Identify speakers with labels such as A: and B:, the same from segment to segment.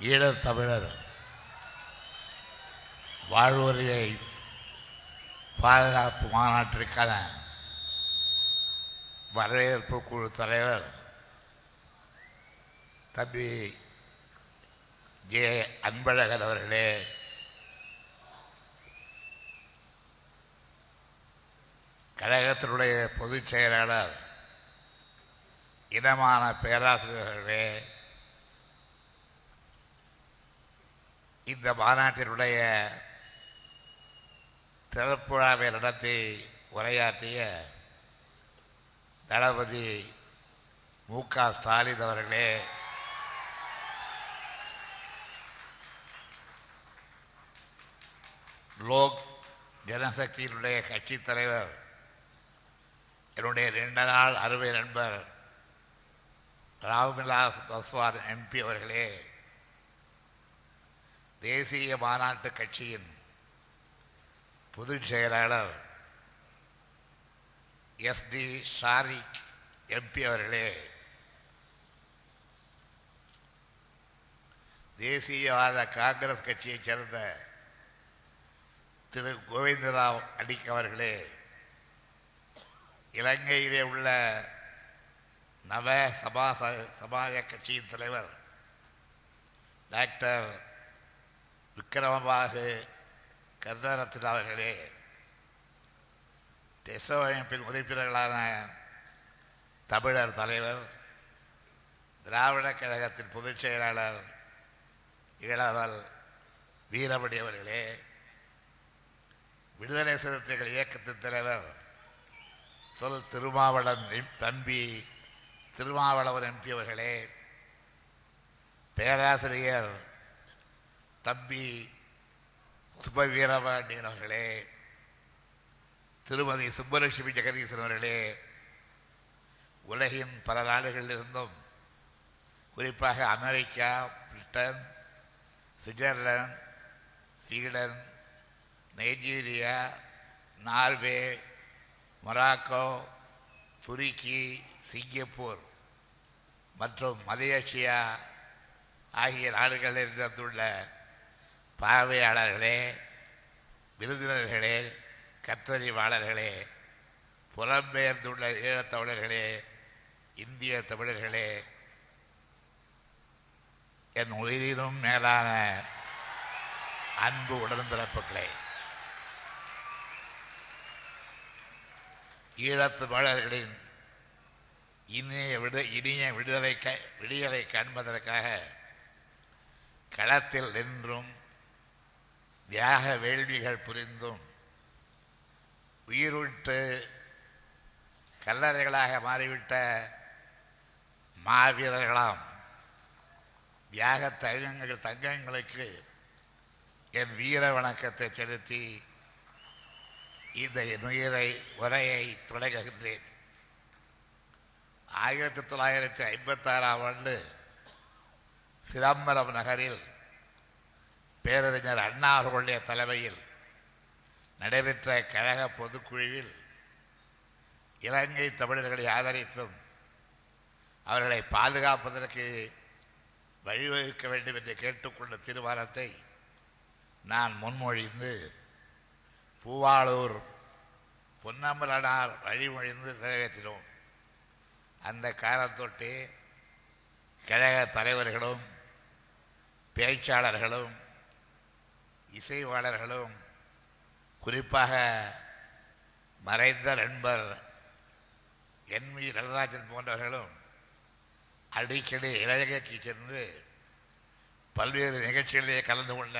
A: ஈழத்தமிழர் வாழ்வுரிமை பாதுகாப்பு மாநாட்டிற்கான வரவேற்பு குழு தலைவர் தம்பி ஜே அன்பழகன் அவர்களே கழகத்தினுடைய பொதுச் செயலாளர் இனமான பேராசிரியர்களே இந்த மாநாட்டினுடைய திறப்பு விழாவை நடத்தி உரையாற்றிய தளபதி மு க ஸ்டாலின் அவர்களே லோக் ஜனசக்தியினுடைய கட்சித் தலைவர் என்னுடைய நீண்ட நாள் அருமை நண்பர் ராம்விலாஸ் பஸ்வான் எம்பி அவர்களே தேசிய மாநாட்டு கட்சியின் பொதுச் செயலாளர் எஸ் டி ஷாரிக் எம்பி அவர்களே தேசியவாத காங்கிரஸ் கட்சியைச் சேர்ந்த திரு கோவிந்தராவ் அடிக் அவர்களே இலங்கையிலே உள்ள நவ சபாச சமாஜ கட்சியின் தலைவர் டாக்டர் விக்கிரமபாகு கருணரத்ன அவர்களே டெசோ அமைப்பின் உறுப்பினர்களான தமிழர் தலைவர் திராவிட கழகத்தின் பொதுச் செயலாளர் இளவல் வீரமணி அவர்களே விடுதலை சிறுத்தைகள் இயக்கத்தின் தலைவர் தொல் திருமாவளன் தம்பி திருமாவளவன் எம்பி அவர்களே பேராசிரியர் தம்பி சுப அவர்களே திருமதி சுப்பலட்சுமி ஜெகதீசன் அவர்களே உலகின் பல நாடுகளிலிருந்தும் குறிப்பாக America Britain Switzerland Sweden Nigeria Norway Morocco துருக்கி சிங்கப்பூர் மற்றும் மலேசியா ஆகிய நாடுகளில் வந்துள்ள பார்வையாளர்களே விருந்தினர்களே கற்றறிவாளர்களே புலம்பெயர்ந்துள்ள ஈழத்தமிழர்களே இந்திய தமிழர்களே என் உயிரினும் மேலான அன்பு உடன்பிறப்புகளே ஈழத்து தமிழர்களின் இனிய விடு இனிய விடுதலை க விடுதலை காண்பதற்காக களத்தில் நின்றும் தியாக வேள்விகள் புரிந்தும் உயிர்விட்டு கல்லறைகளாக மாறிவிட்ட மாவீரர்களாம். தியாக தங்கங்கள் தங்கங்களுக்கு என் வீர வணக்கத்தை செலுத்தி இந்த நுயிரை உயிரை உரையை தொடங்குகின்றேன். ஆயிரத்தி தொள்ளாயிரத்தி ஐம்பத்தாறாம் ஆண்டு சிதம்பரம் நகரில் பேரறிஞர் அண்ணா அவர்களுடைய தலைமையில் நடைபெற்ற கழக பொதுக்குழுவில் இலங்கை தமிழர்களை ஆதரித்தும் அவர்களை பாதுகாப்பதற்கு வழிவகுக்க வேண்டும் என்று கேட்டுக்கொண்ட தீர்மானத்தை நான் முன்மொழிந்து பூவாளூர் பொன்னம்பலனார் வழிமொழிந்து நிறைவேற்றினோம். அந்த காலத்தொட்டே கழக தலைவர்களும் பேச்சாளர்களும் இசைவாளர்களும் குறிப்பாக மறைந்த நண்பர் என் வி நடராஜன் போன்றவர்களும் அடிக்கடி இளையகைக்கு சென்று பல்வேறு நிகழ்ச்சிகளிலே கலந்து கொண்ட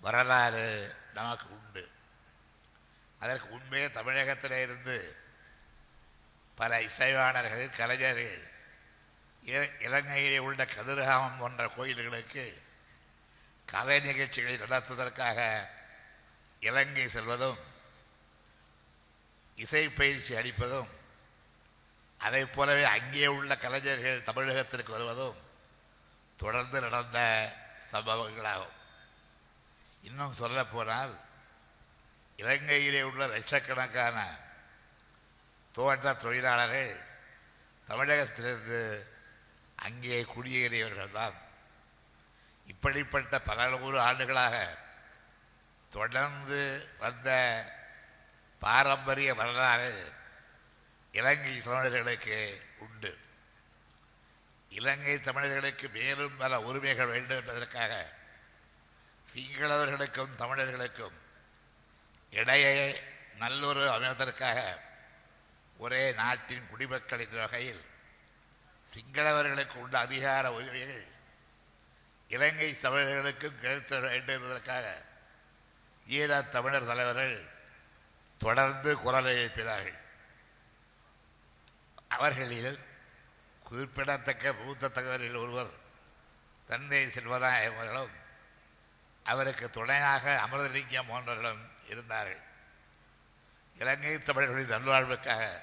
A: வரலாறு நமக்கு உண்டு. அதற்கு உண்மையே தமிழகத்தில் இருந்து பல இசைவாணர்கள் கலைஞர்கள் இலங்கையிலே உள்ள கதிர்காமம் போன்ற கோயில்களுக்கு கலை நிகழ்ச்சிகளை நடத்துவதற்காக இலங்கை செல்வதும் இசை பயிற்சி அளிப்பதும் அதைப் போலவே அங்கே உள்ள கலைஞர்கள் தமிழகத்திற்கு வருவதும் தொடர்ந்து நடந்த சம்பவங்களாகும். இன்னும் சொல்லப் போனால் இலங்கையிலே உள்ள லட்சக்கணக்கான தோட்ட தொழிலாளர்கள் தமிழகத்திலிருந்து அங்கே குடியேறியவர்கள்தான். இப்படிப்பட்ட பல நூறு ஆண்டுகளாக தொடர்ந்து வந்த பாரம்பரிய வரலாறு இலங்கை தமிழர்களுக்கு உண்டு. இலங்கை தமிழர்களுக்கு மேலும் பல உரிமைகள் வேண்டும் என்பதற்காக சிங்களவர்களுக்கும் தமிழர்களுக்கும் இடையே நல்லொரு அமைவதற்காக ஒரே நாட்டின் குடிமக்கள் என்ற வகையில் சிங்களவர்களுக்கு உள்ள அதிகார உரிமைகள் இலங்கை தமிழர்களுக்கும் கிடைத்த வேண்டும் என்பதற்காக ஈழத் தமிழர் தலைவர்கள் தொடர்ந்து குரலை எழுப்பினார்கள். அவர்களில் குறிப்பிடத்தக்க மூத்த தகவலில் ஒருவர் தந்தை செல்வராய் அவர்களும் அவருக்கு துணையாக அமிர்தலிங்கம் போன்றவர்களும் இருந்தார்கள். இலங்கை தமிழர்களின் நல்வாழ்வுக்காக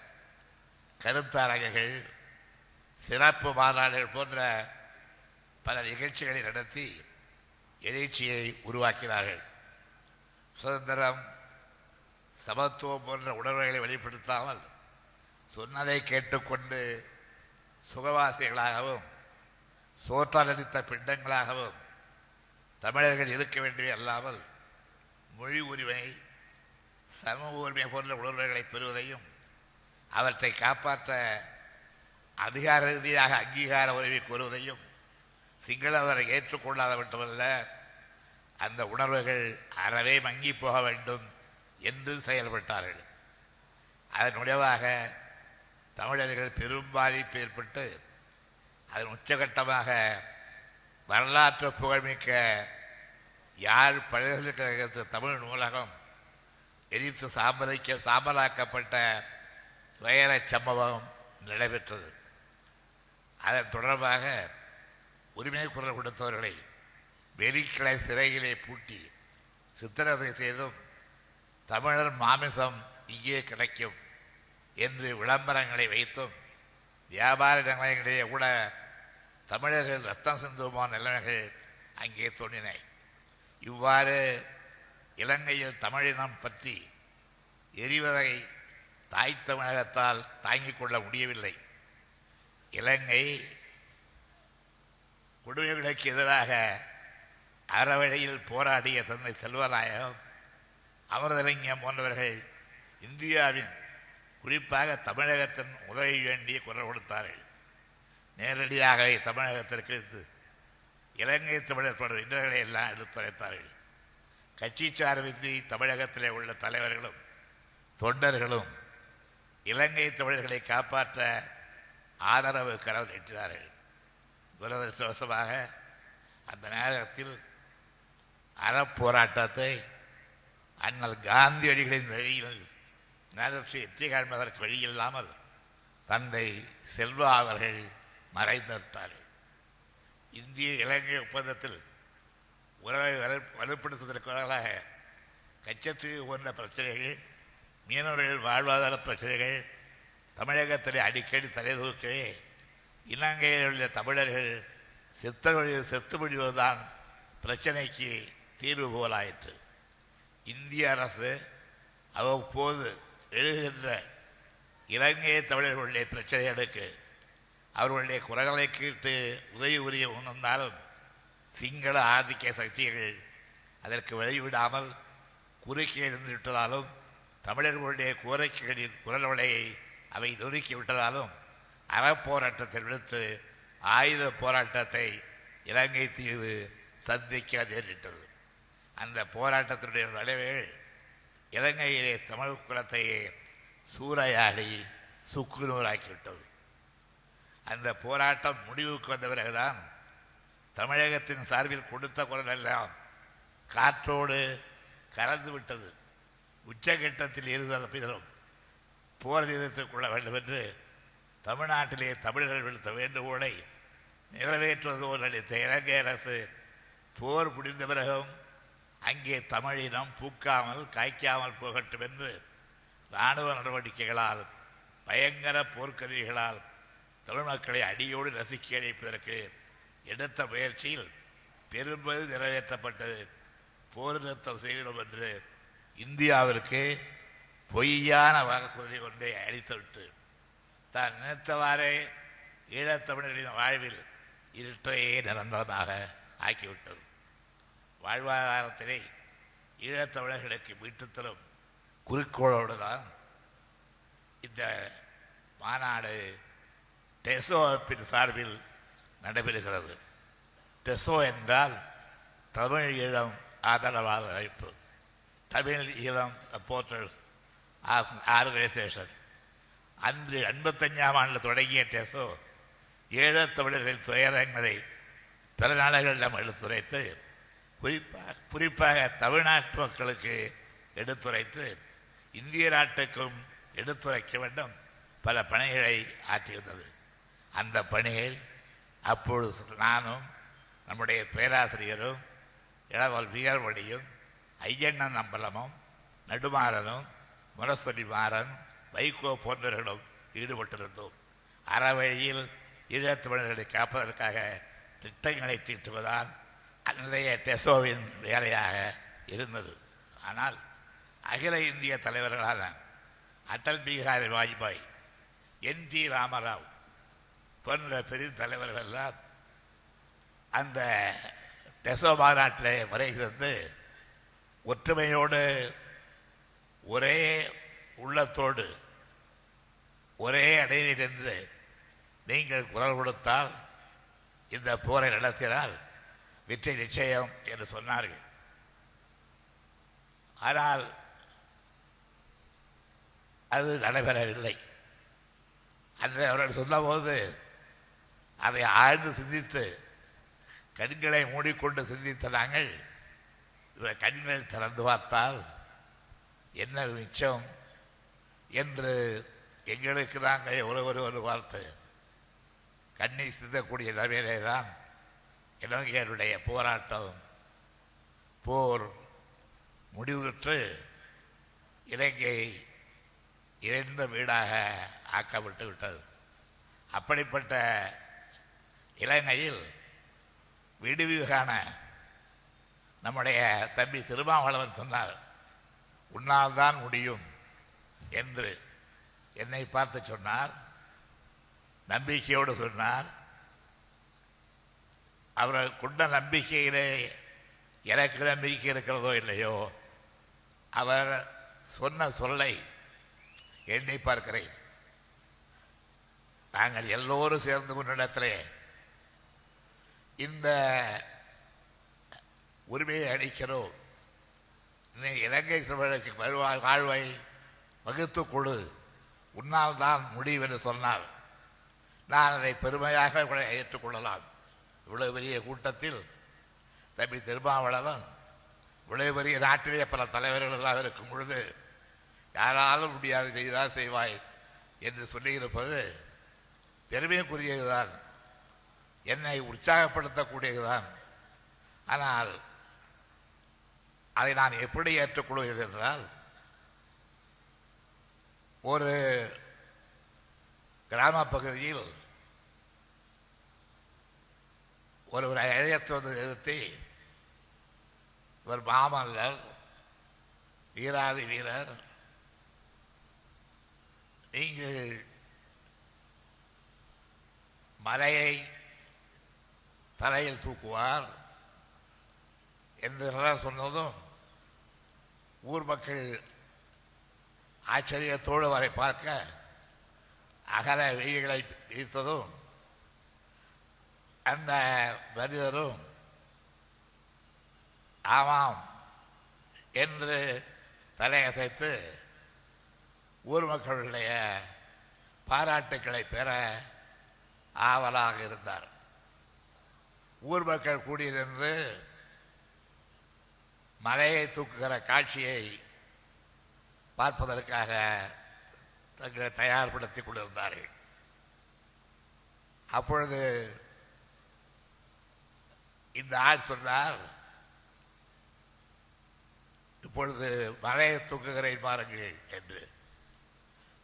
A: கருத்தரங்குகள் சிறப்பு மாநாடுகள் போன்ற பல நிகழ்ச்சிகளை நடத்தி எழுச்சியை உருவாக்கினார்கள். சுதந்திரம் சமத்துவம் போன்ற உணர்வுகளை வெளிப்படுத்தாமல் சொன்னதை கேட்டுக்கொண்டு சுகவாசிகளாகவும் சோற்றாலடித்த பிண்டங்களாகவும் தமிழர்கள் இருக்க வேண்டியவை அல்லாமல் மொழி உரிமை சமூக உரிமை போன்ற உணர்வுகளை பெறுவதையும் அவற்றை காப்பாற்ற அதிகார ரீதியாக அங்கீகார உரிமை கோருவதையும் சிங்களவரை ஏற்றுக்கொள்ளாத மட்டுமல்ல அந்த உணர்வுகள் அறவே மங்கி போக வேண்டும் என்று செயல்பட்டார்கள். அதன் விளைவாக தமிழர்கள் பெரும் பாதிப்பு ஏற்பட்டு அதன் உச்சகட்டமாக வரலாற்று புகழ்மிக்க யாழ் பல்கலைக்கழகத்து தமிழ் நூலகம் எரித்து சாம்பலிக்க சாம்பலாக்கப்பட்ட துயரச் சம்பவம் நடைபெற்றது. அதன் தொடர்பாக உரிமை குரல் கொடுத்தவர்களை வெறிக்கிளை சிறையிலே பூட்டி சித்திரவதை செய்தும் தமிழர் மாமிசம் இங்கே கிடைக்கும் என்று விளம்பரங்களை வைத்தும் வியாபார நிலையங்களிலே கூட தமிழர்கள் ரத்தம் சிந்துமான நிலைமைகள் அங்கே தோன்றின. இவ்வாறு இலங்கையில் தமிழினம் பற்றி எரிவதை தாய் தமிழகத்தால் தாங்கிக் கொள்ள முடியவில்லை. இலங்கை கொடுமைகளுக்கு எதிராக அறவழியில் போராடிய தந்தை செல்வராயம் அமிர்தலிங்கம் போன்றவர்கள் இந்தியாவின் குறிப்பாக தமிழகத்தின் உதவி வேண்டிய குரல் கொடுத்தார்கள். நேரடியாகவே தமிழகத்திற்கு இலங்கை தமிழர் தொடர் இன்னர்களை எல்லாம் எடுத்துரைத்தார்கள் கட்சி சார்பின்றி தமிழகத்திலே உள்ள தலைவர்களும் தொண்டர்களும் இலங்கை தமிழர்களை காப்பாற்ற ஆதரவு கரவு நீட்டினார்கள் துரதிருஷ்டவசமாக அந்த நேரத்தில் அறப்போராட்டத்தை அண்ணல் காந்தியடிகளின் வழியில் நேரத்தை வெற்றி காண்பதற்கு வழியில்லாமல் தந்தை செல்வா அவர்கள் மறைந்துவிட்டார்கள் இந்திய இலங்கை ஒப்பந்தத்தில் உறவை வலுப்படுத்துவதற்காக கச்சத்தீவு போன்ற பிரச்சனைகள் மீனவர்கள் வாழ்வாதார பிரச்சனைகள் தமிழகத்தில் அடிக்கடி தலைதூக்கவே இலங்கையில் உள்ள தமிழர்கள் செத்தவழியில் செத்து முடிவதுதான் பிரச்சனைக்கு தீர்வு போலாயிற்று. இந்திய அரசு அவ்வப்போது எழுகின்ற இலங்கை தமிழர்களுடைய பிரச்சனைகளுக்கு அவர்களுடைய குரல்களை கேட்டு உதவி உரிய உணர்ந்தாலும் சிங்கள ஆதிக்க சக்திகள் அதற்கு வழிவிடாமல் குறுக்கே நின்றுவிட்டதாலும் தமிழர்களுடைய கோரிக்கைகளின் குரல் வலையை அவை நொறுக்கிவிட்டதாலும் அறப்போராட்டத்தை விடுத்து ஆயுத போராட்டத்தை இலங்கை தீவு சந்திக்க நேரிட்டது. அந்த போராட்டத்தினுடைய விளைவுகள் இலங்கையிலே தமிழ் குலத்தையே சூறையாடி சுக்குநூறாக்கிவிட்டது. அந்த போராட்டம் முடிவுக்கு வந்த பிறகுதான் தமிழகத்தின் சார்பில் கொடுத்த குரல் எல்லாம் காற்றோடு கலந்து விட்டது. உச்சகட்டத்தில் இருந்த பிறரும் போர் நிறுத்திக் கொள்ள வேண்டும் என்று தமிழ்நாட்டிலே தமிழர்கள் விடுத்த வேண்டுகோளை நிறைவேற்றுவதோடு போல் நடித்த இலங்கை அரசு போர் முடிந்த பிறகும் அங்கே தமிழினம் பூக்காமல் காய்க்காமல் போகட்டும் என்று இராணுவ நடவடிக்கைகளால் பயங்கர போர்க்கருவிகளால் தமிழ் மக்களை அடியோடு ரசிக்க அழைப்பதற்கு எடுத்த முயற்சியில் பெரும்பது நிறைவேற்றப்பட்டது. போர் நிறுத்தம் செய்திடும் என்று இந்தியாவிற்கு பொய்யான வாக்குறுதி ஒன்றை அளித்துவிட்டு தான் நினைத்தவாறே ஈழத்தமிழர்களின் வாழ்வில் இருட்டையே நிரந்தரமாக ஆக்கிவிட்டது. வாழ்வாதாரத்திலே ஈழத்தமிழர்களுக்கு வீட்டுத்தரும் குறிக்கோளோடு தான் இந்த மாநாடு டெசோ அமைப்பின் சார்பில் நடைபெறுகிறது. டெசோ என்றால் தமிழ் ஈழம் ஆதரவாளர் அமைப்பு. தமிழ் ஈழம் சப்போர்ட்டர்ஸ் ஆர்கனைசேஷன் அன்று ஐம்பத்தஞ்சாம் ஆண்டில் தொடங்கிய டெசோ ஈழத்தமிழர்களின் துயரங்களை பிற நாடுகளிடம் எடுத்துரைத்து குறிப்பாக குறிப்பாக தமிழ்நாட்டு மக்களுக்கு எடுத்துரைத்து இந்திய நாட்டுக்கும் எடுத்துரைக்க வேண்டும். பல பணிகளை ஆற்றியிருந்தது. அந்த பணியில் அப்பொழுது நானும் நம்முடைய பேராசிரியரும் இளவல் வீரமணியும் ஐயண்ணன் அம்பலமும் நடுமாறனும் முரசொலி மாறன் வைகோ போன்றவர்களும் ஈடுபட்டிருந்தோம். அறவழியில் ஈழத்தமிழர்களை காப்பதற்காக திட்டங்களை தீட்டுவதால் அன்றைய டெசோவின் வேலையாக இருந்தது. ஆனால் அகில இந்திய தலைவர்களான அடல் பிகாரி வாஜ்பாய் என் டி ராமராவ் போன்ற பெரிய தலைவர்கள் எல்லாம் அந்த டெசோ மாநாட்டில் வருகிறது ஒற்றுமையோடு ஒரே உள்ளத்தோடு ஒரே அடையில் நின்று நீங்கள் குரல் கொடுத்தால் இந்த போரை நடத்தினால் வெற்றி நிச்சயம் என்று சொன்னார்கள். ஆனால் அது நடைபெறவில்லை. அன்று அவர்கள் சொன்னபோது அதை ஆழ்ந்து சிந்தித்து கண்களை மூடிக்கொண்டு சிந்தித்த நாங்கள் இவர் கண்கள் திறந்து பார்த்தால் என்ன மிச்சம் என்று எங்களுக்கு நாங்கள் ஒரு ஒரு ஒரு வார்த்தை. கண்ணி சிந்தக்கூடிய நிலைமையிலே தான் இலங்கையருடைய போராட்டம். போர் முடிவுற்று இலங்கை இரண்டு வீடாக ஆக்கப்பட்டு விட்டது. அப்படிப்பட்ட இலங்கையில் விடுவிகான நம்முடைய தம்பி திருமாவளவன் சொன்னார் உன்னால் தான் முடியும் என்று என்னை பார்த்து சொன்னார் நம்பிக்கையோடு சொன்னார். அவர் கொண்ட நம்பிக்கையிலே எனக்கு நம்பிக்கை இருக்கிறதோ இல்லையோ அவர் சொன்ன சொல்லை எண்ணி பார்க்கிறேன். நாங்கள் எல்லோரும் சேர்ந்து கொண்டிடத்திலே இந்த உரிமையை அளிக்கிறோம். இலங்கை தமிழருக்கு வருவாய் வாழ்வை வகுத்து கொடு. உன்னால் தான் முடியும் என்று சொன்னார் நான் அதை பெருமையாக ஏற்றுக்கொள்ளலாம் இவ்வளவு பெரிய கூட்டத்தில் தம்பி திருமாவளவன் இவ்வளவு பெரிய நாட்டிலே பல தலைவர்கள் எல்லாம் இருக்கும் பொழுது யாராலும் முடியாது செய்தால் செய்வாய் என்று சொல்லியிருப்பது பெருமைக்குரியதுதான். என்னை உற்சாகப்படுத்தக்கூடியதுதான். ஆனால் அதை நான் எப்படி ஏற்றுக்கொள்கிறேன் என்றால் ஒரு கிராம பகுதியில் ஒருவர் அழைத்து வந்து நிறுத்தி இவர் மாமல்லர் வீராதி வீரர் நீங்கள் மலையை தலையில் தூக்குவார் என்றெல்லாம் சொன்னதும் ஊர் மக்கள் ஆச்சரியத்தோடு வரை பார்க்க அகல வெயில்களை ஈர்த்ததும் அந்த மனிதரும் ஆமாம் என்று தலையசைத்து ஊர் மக்களுடைய பாராட்டுக்களை பெற ஆவலாக இருந்தார். ஊர் மக்கள் கூடி நின்று மலையை தூக்குகிற காட்சியை பார்ப்பதற்காக தங்களை தயார்படுத்திக் கொண்டிருந்தார்கள். அப்பொழுது இந்த ஆள் சொன்னார் இப்பொழுது மலையை தூக்குகிறேன் பாருங்கள் என்று.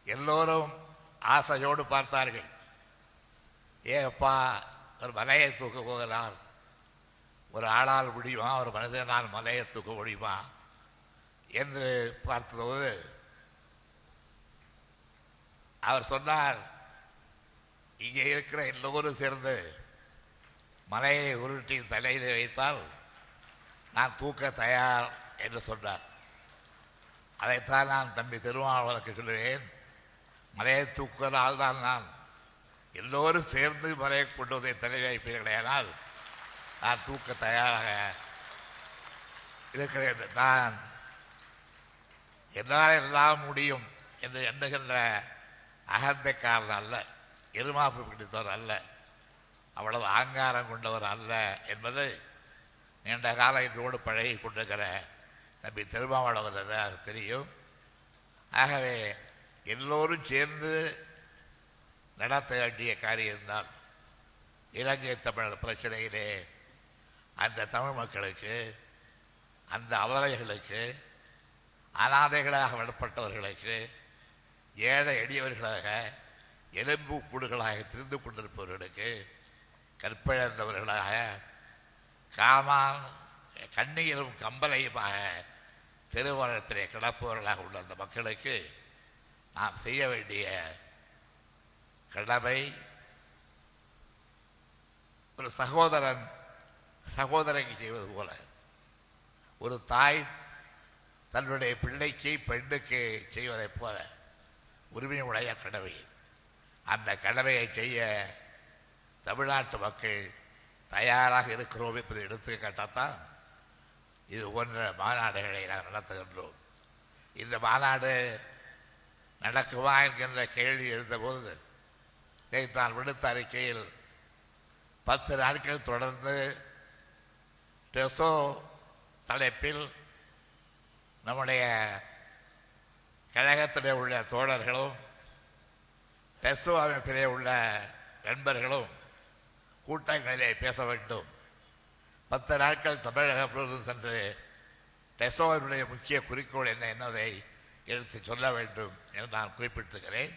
A: எல்லோரும் ஆசையோடு பார்த்தார்கள். ஏப்பா ஒரு மலையை தூக்க போகிறார் ஒரு ஆளால் முடியுமா? ஒரு மனிதனால் மலையை தூக்க முடியுமா? என்று பார்த்தபோது அவர் சொன்னார் இங்கே இருக்கிற எல்லோரும் சேர்ந்து மலையை உருட்டி தலையில் வைத்தால் நான் தூக்க தயார் என்று சொன்னார். அதைத்தான் நான் தம்பி திருமாவளவுக்கு சொல்லுவேன். மலையை தூக்குவதால் தான் நான் எல்லோரும் சேர்ந்து மலையை கொண்டு வந்து தலை வைப்பீர்களேனால் நான் தூக்க தயாராக இருக்கிறேன். நான் என்னால் எல்லாம் முடியும் என்று எண்ணுகின்ற அகந்தக்காரன் அல்ல எருமாப்பு பிடித்தவர் அல்ல அவ்வளவு ஆங்காரம் கொண்டவர் அல்ல என்பது நீண்ட காலம் இதோடு பழகி கொண்டிருக்கிற நம்பி திருமாவளவர் எனக்கு தெரியும். ஆகவே எல்லோரும் சேர்ந்து நடத்த வேண்டிய காரியம்தான் இலங்கை தமிழர் பிரச்சனையிலே அந்த தமிழ் மக்களுக்கு அந்த அவலைகளுக்கு அனாதைகளாக விடப்பட்டவர்களுக்கு ஏழை எளியவர்களாக எலும்பு கூடுகளாக திரிந்து கொண்டிருப்பவர்களுக்கு கற்பிழந்தவர்களாக காமான் கண்ணீரும் கம்பலையுமாக திருவாரத்திலே கிடப்பவர்களாக உள்ள அந்த மக்களுக்கு நாம் செய்ய வேண்டிய கடமை ஒரு சகோதரன் சகோதரனுக்கு செய்வது போல ஒரு தாய் தன்னுடைய பிள்ளைக்கு பெண்ணுக்கு செய்வதைப் போல உரிமையுடைய கடமை. அந்த கடமையை செய்ய தமிழ்நாட்டு மக்கள் தயாராக இருக்கிறோம் என்பதை எடுத்து கேட்டால்தான் இது போன்ற மாநாடுகளை நாம் நடத்துகின்றோம். இந்த மாநாடு நடக்குமா என்கின்ற கேள்வி எழுந்தபோது நான் விடுத்த அறிக்கையில் பத்து நாட்கள் தொடர்ந்து டெசோ தலைப்பில் நம்முடைய கழகத்திலே உள்ள தோழர்களும் டெஸ்டோ அமைப்பிலே உள்ள நண்பர்களும் கூட்டங்களிலே பேச வேண்டும். பத்து நாட்கள் தமிழக முழுவதும் சென்று டெசோவினுடைய முக்கிய குறிக்கோள் என்ன என்னதை எடுத்து சொல்ல வேண்டும் என்று நான் குறிப்பிட்டிருக்கிறேன்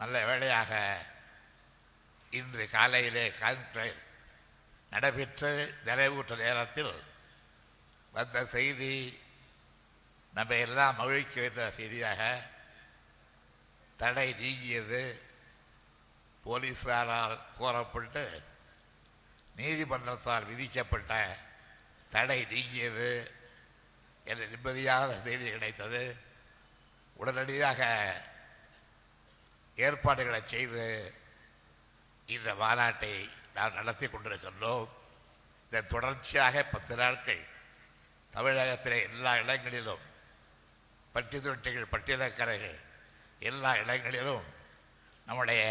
A: நல்ல வேளையாக இன்று காலையிலே கான்கிளேவ் நடைபெற்று நிறைவுற்ற நேரத்தில் வந்த செய்தி நம்ம எல்லாம் மகிழ்ச்சி வைத்த செய்தியாக தடை நீங்கியது போலீஸாரால் கோரப்பட்டு நீதிமன்றத்தால் விதிக்கப்பட்ட தடை நீங்கியது என்ற நிம்மதியான செய்தி கிடைத்தது. உடனடியாக ஏற்பாடுகளை செய்து இந்த மாநாட்டை நாம் நடத்தி கொண்டிருக்கின்றோம். இதன் தொடர்ச்சியாக பத்து நாட்கள் தமிழகத்திலே எல்லா இடங்களிலும் பட்டி தொட்டிகள் பட்டியலக்கரைகள் எல்லா இடங்களிலும் நம்முடைய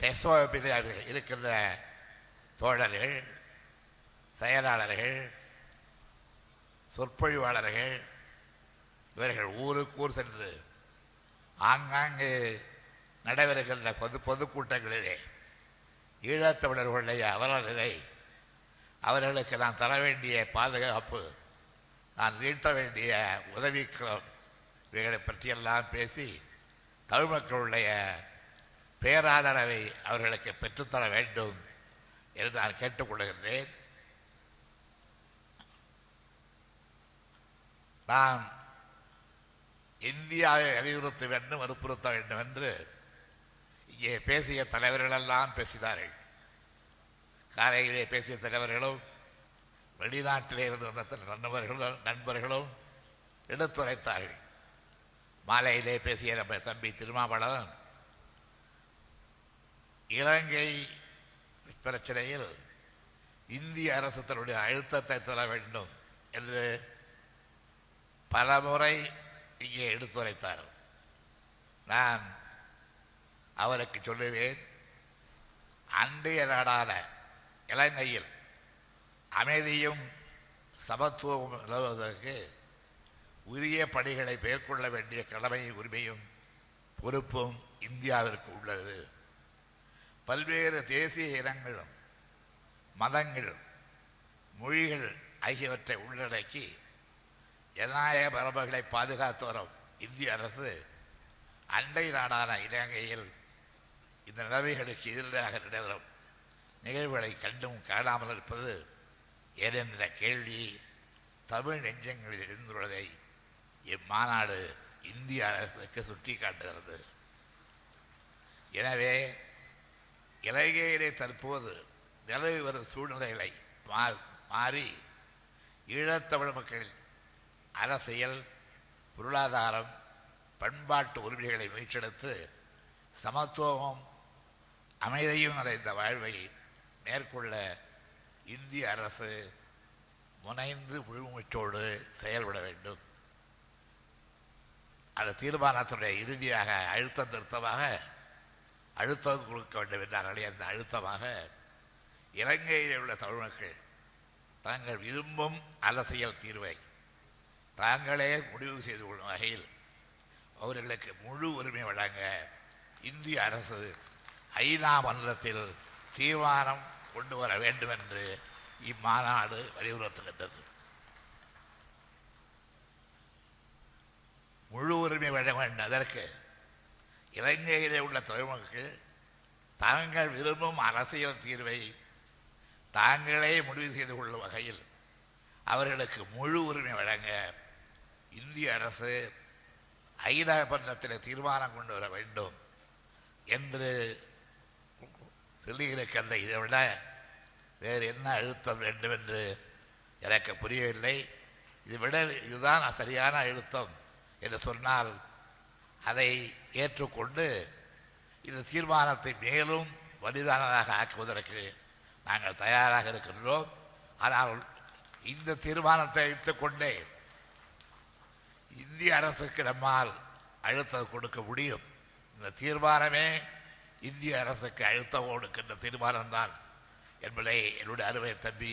A: டெசோபில் இருக்கின்ற தோழர்கள் செயலாளர்கள் சொற்பொழிவாளர்கள் இவர்கள் ஊருக்கு ஊர் சென்று ஆங்காங்கு நடைபெறுகின்ற பொது பொதுக்கூட்டங்களிலே ஈழத்தமிழர்களுடைய அவலநிலை அவர்களுக்கு நான் தர வேண்டிய பாதுகாப்பு நான் நீட்ட வேண்டிய உதவிக்கிறோம் இவைகளை பற்றியெல்லாம் பேசி தமிழ் மக்களுடைய பேராதரவை அவர்களுக்கு பெற்றுத்தர வேண்டும் என்று நான் கேட்டுக்கொள்கின்றேன். நான் இந்தியாவை வலியுறுத்த வேண்டும் வற்புறுத்த வேண்டும் என்று இங்கே பேசிய தலைவர்களெல்லாம் பேசினார்கள். காலையிலே பேசிய தலைவர்களும் வெளிநாட்டிலே இருந்து வந்த நண்பர்களும் நண்பர்களும் எடுத்துரைத்தார்கள். மாலையிலே பேசிய நம்ம தம்பி திருமாவளவன் இலங்கை பிரச்சனையில் இந்திய அரசு தன்னுடைய அழுத்தத்தை தர வேண்டும் என்று பலமுறை இங்கே எடுத்துரைத்தார் நான் அவருக்கு சொல்லுவேன் அண்டைய நாடான இலங்கையில் அமைதியும் சமத்துவமும் நிலவுவதற்கு உரிய பணிகளை மேற்கொள்ள வேண்டிய கடமை உரிமையும் பொறுப்பும் இந்தியாவிற்கு உள்ளது. பல்வேறு தேசிய இனங்களும் மதங்களும் மொழிகள் ஆகியவற்றை உள்ளடக்கி ஜனநாயக மரபுகளை பாதுகாத்து வரும் இந்திய அரசு அண்டை நாடான இலங்கையில் இந்த நிலைமைகளுக்கு எதிராக நடைபெறும் நிகழ்வுகளை கண்டும் காணாமல் இருப்பது ஏதென்ற கேள்வி தமிழ் நெஞ்சங்களில் இருந்துள்ளதை இம்மாநாடு இந்திய அரசுக்கு சுட்டி காட்டுகிறது. எனவே இலங்கையிலே தற்போது நிலவி வரும் சூழ்நிலைகளை மா- மாறி ஈழத்தமிழ் மக்கள் அரசியல் பொருளாதாரம் பண்பாட்டு உரிமைகளை மீட்டெடுத்து சமத்துவமும் அமைதியும் நிறைந்த வாழ்வை மேற்கொள்ள இந்திய அரசு முனைந்து முழுமூச்சோடு செயல்பட வேண்டும். அந்த தீர்மானத்துடைய இறுதியாக அழுத்தம் திருத்தமாக அழுத்தம் கொடுக்க வேண்டும் என்றார்களே அந்த அழுத்தமாக இலங்கையில் உள்ள தமிழ் மக்கள் தாங்கள் விரும்பும் அரசியல் தீர்வை தாங்களே முடிவு செய்து கொள்ளும் வகையில் அவர்களுக்கு முழு உரிமை வழங்க இந்திய அரசு ஐநா மன்றத்தில் தீர்மானம் கொண்டு வர வேண்டும் என்று இம்மாநாடு வலியுறுத்துகின்றது முழு உரிமை வழங்க வேண்டும். அதற்கு இலங்கையிலே உள்ள தொழில்மக்கள் தாங்கள் விரும்பும் அரசியல் தீர்வை தாங்களே முடிவு செய்து கொள்ளும் வகையில் அவர்களுக்கு முழு உரிமை வழங்க இந்திய அரசு ஐநா பண்டத்தில் தீர்மானம் கொண்டு வர வேண்டும் என்று சொல்லியிருக்கின்ற இதை விட வேறு என்ன அழுத்தம் வேண்டும் என்று எனக்கு புரியவில்லை. இதை விட இதுதான் சரியான அழுத்தம் என்று சொன்னால் அதை ஏற்றுக்கொண்டு இந்த தீர்மானத்தை மேலும் வலிதானதாக ஆக்குவதற்கு நாங்கள் தயாராக இருக்கின்றோம். ஆனால் இந்த தீர்மானத்தை வைத்துக்கொண்டே இந்திய அரசுக்கு நம்மால் அழுத்தம் கொடுக்க முடியும். இந்த தீர்மானமே இந்திய அரசுக்கு அழுத்தம் கொடுக்கின்ற தீர்மானம்தான் என்பதை என்னுடைய அருமை தம்பி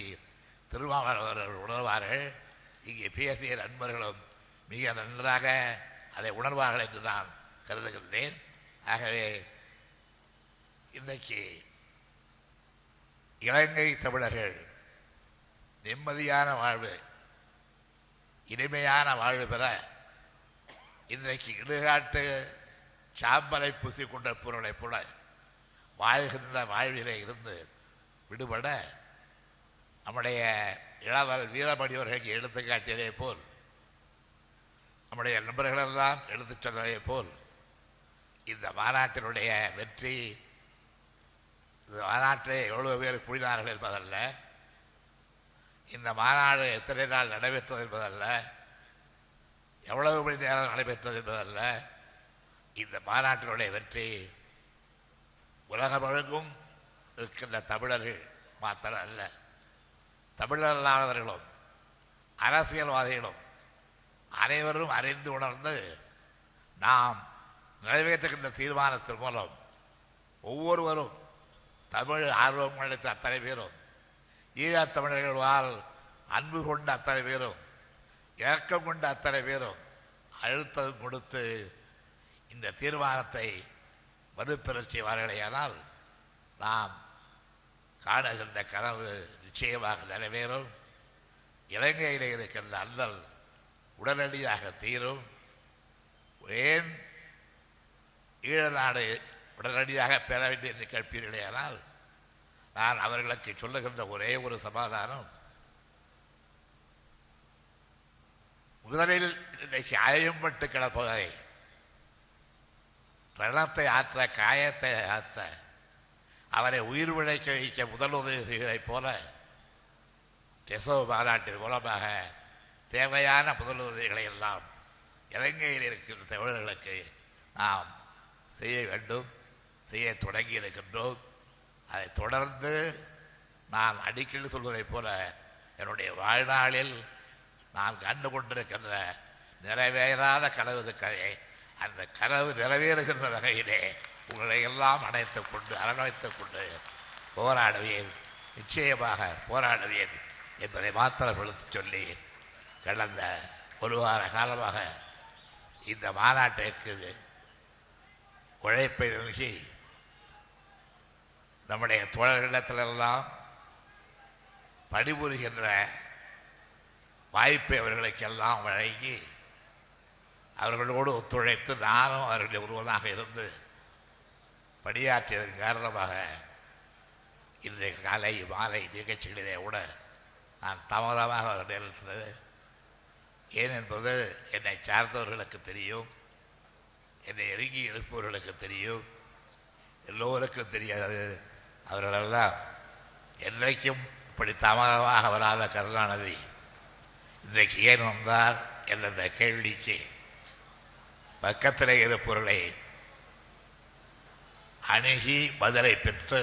A: திருமாவளவன் உணர்வார்கள். இங்கே பேசிய நண்பர்களும் மிக நன்றாக அதை உணர்வார்கள் என்று நான் கருதுகின்றேன். ஆகவே இன்றைக்கு இலங்கை தமிழர்கள் நிம்மதியான வாழ்வு இனிமையான வாழ்வு பெற இன்றைக்கு இடுகாட்டு சாம்பலை கொண்ட பொருளைப் போல வாழ்கின்ற வாழ்விலே இருந்து விடுபட நம்முடைய இளவல் வீரமணியவர்களுக்கு எடுத்து காட்டியதே போல் நம்முடைய நண்பர்களெல்லாம் எடுத்துச் சொன்னதே போல் இந்த மாநாட்டினுடைய வெற்றி இந்த மாநாட்டிலே எவ்வளவு பேர் கூடினார்கள் என்பதல்ல இந்த மாநாடு எத்தனை நாள் நடைபெற்றது என்பதல்ல எவ்வளவு மணி நேரம் நடைபெற்றது என்பதல்ல இந்த மாநாட்டினுடைய வெற்றி உலகம் வழங்கும் இருக்கின்ற தமிழர்கள் மாத்திரம் அல்ல தமிழர் அரசியல்வாதிகளும் அனைவரும் அறிந்து உணர்ந்து நாம் நிறைவேற்றுகின்ற தீர்மானத்தின் மூலம் ஒவ்வொருவரும் தமிழ் ஆர்வம் அளித்த அத்தனை பேரும் ஈழத் தமிழர்கள் வாழ் அன்பு கொண்ட அத்தனை பேரும் இறக்கம் கொண்ட அத்தனை பேரும் அழுத்தம் கொடுத்து இந்த தீர்மானத்தை மறுபெறச் செய்வார்களேயானால் நாம் காணுகின்ற கனவு நிச்சயமாக நிறைவேறும். இலங்கையில் இருக்கின்ற அல்லல் உடனடியாக தீரும். ஏன் ஈழ நாடு உடனடியாக பெற வேண்டும் என்று கேட்பீர்களேயானால் நான் அவர்களுக்கு சொல்லுகின்ற ஒரே ஒரு சமாதானம். முதலில் இன்றைக்கு அயம்பட்டு கிடப்பதை ரணத்தை ஆற்ற காயத்தை ஆற்ற அவரை உயிர் விழைக்க வைக்க முதல் உதவி செய்வதைப் போல டெசோ மாநாட்டின் மூலமாக தேவையான முதலுதவிகளை எல்லாம் இலங்கையில் இருக்கின்ற தமிழர்களுக்கு நாம் செய்ய வேண்டும் செய்ய தொடங்கி இருக்கின்றோம். அதை தொடர்ந்து நான் அடிக்கடி சொல்வதைப் போல என்னுடைய வாழ்நாளில் நான் கண்டு கொண்டிருக்கின்ற நிறைவேறாத கனவு இருக்கிறதே அந்த கனவு நிறைவேறுகின்ற வகையிலே உங்களை எல்லாம் அணைத்துக் கொண்டு அரவணைத்துக் கொண்டு போராடுவேன். நிச்சயமாக போராடுவேன் என்பதை மாத்திரம் எடுத்துச் சொல்லி கடந்த ஒரு வார காலமாக இந்த மாநாட்டிற்கு உழைப்பை நல்கி நம்முடைய தோழர்களிடத்திலெல்லாம் பணிபுரிகின்ற வாய்ப்பை அவர்களுக்கெல்லாம் வழங்கி அவர்களோடு ஒத்துழைத்து நானும் அவர்களுடைய ஒருவனாக இருந்து பணியாற்றியதன் காரணமாக இன்றைய காலை மாலை நிகழ்ச்சிகளிலே கூட நான் தாமதமாக அவர்கள் இருந்தது ஏன் என்பது என்னை சார்ந்தவர்களுக்கு தெரியும் என்னை இறங்கி இருப்பவர்களுக்கு தெரியும் எல்லோருக்கும் தெரியாது. அவர்களெல்லாம் என்றைக்கும் இப்படி தாமதமாக வராத கருணாநிதி. இன்றைக்கு ஏன் வந்தார்? என்ற கேள்விக்கு பக்கத்தில் இருப்பவர்களை அணுகி பதிலை பெற்று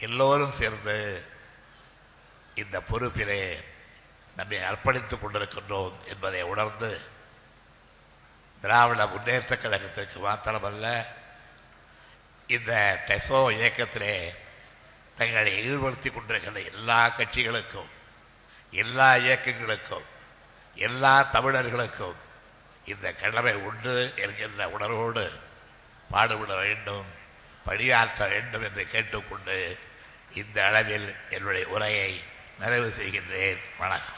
A: எல்லோரும் சேர்ந்து இந்த பொறுப்பிலே நம்மை அர்ப்பணித்துக் கொண்டிருக்கின்றோம் என்பதை உணர்ந்து திராவிட முன்னேற்ற கழகத்திற்கு மாத்திரமல்ல இந்த டெசோ இயக்கத்திலே தங்களை ஈடுபடுத்திக் கொண்டிருக்கிற எல்லா கட்சிகளுக்கும் எல்லா இயக்கங்களுக்கும் எல்லா தமிழர்களுக்கும் இந்த கடமை உண்டு என்கின்ற உணர்வோடு பாடுபட வேண்டும் பணியாற்ற வேண்டும் என்று கேட்டுக்கொண்டு இந்த அளவில் என்னுடைய உரையை நிறைவு செய்கின்றேன். வணக்கம்.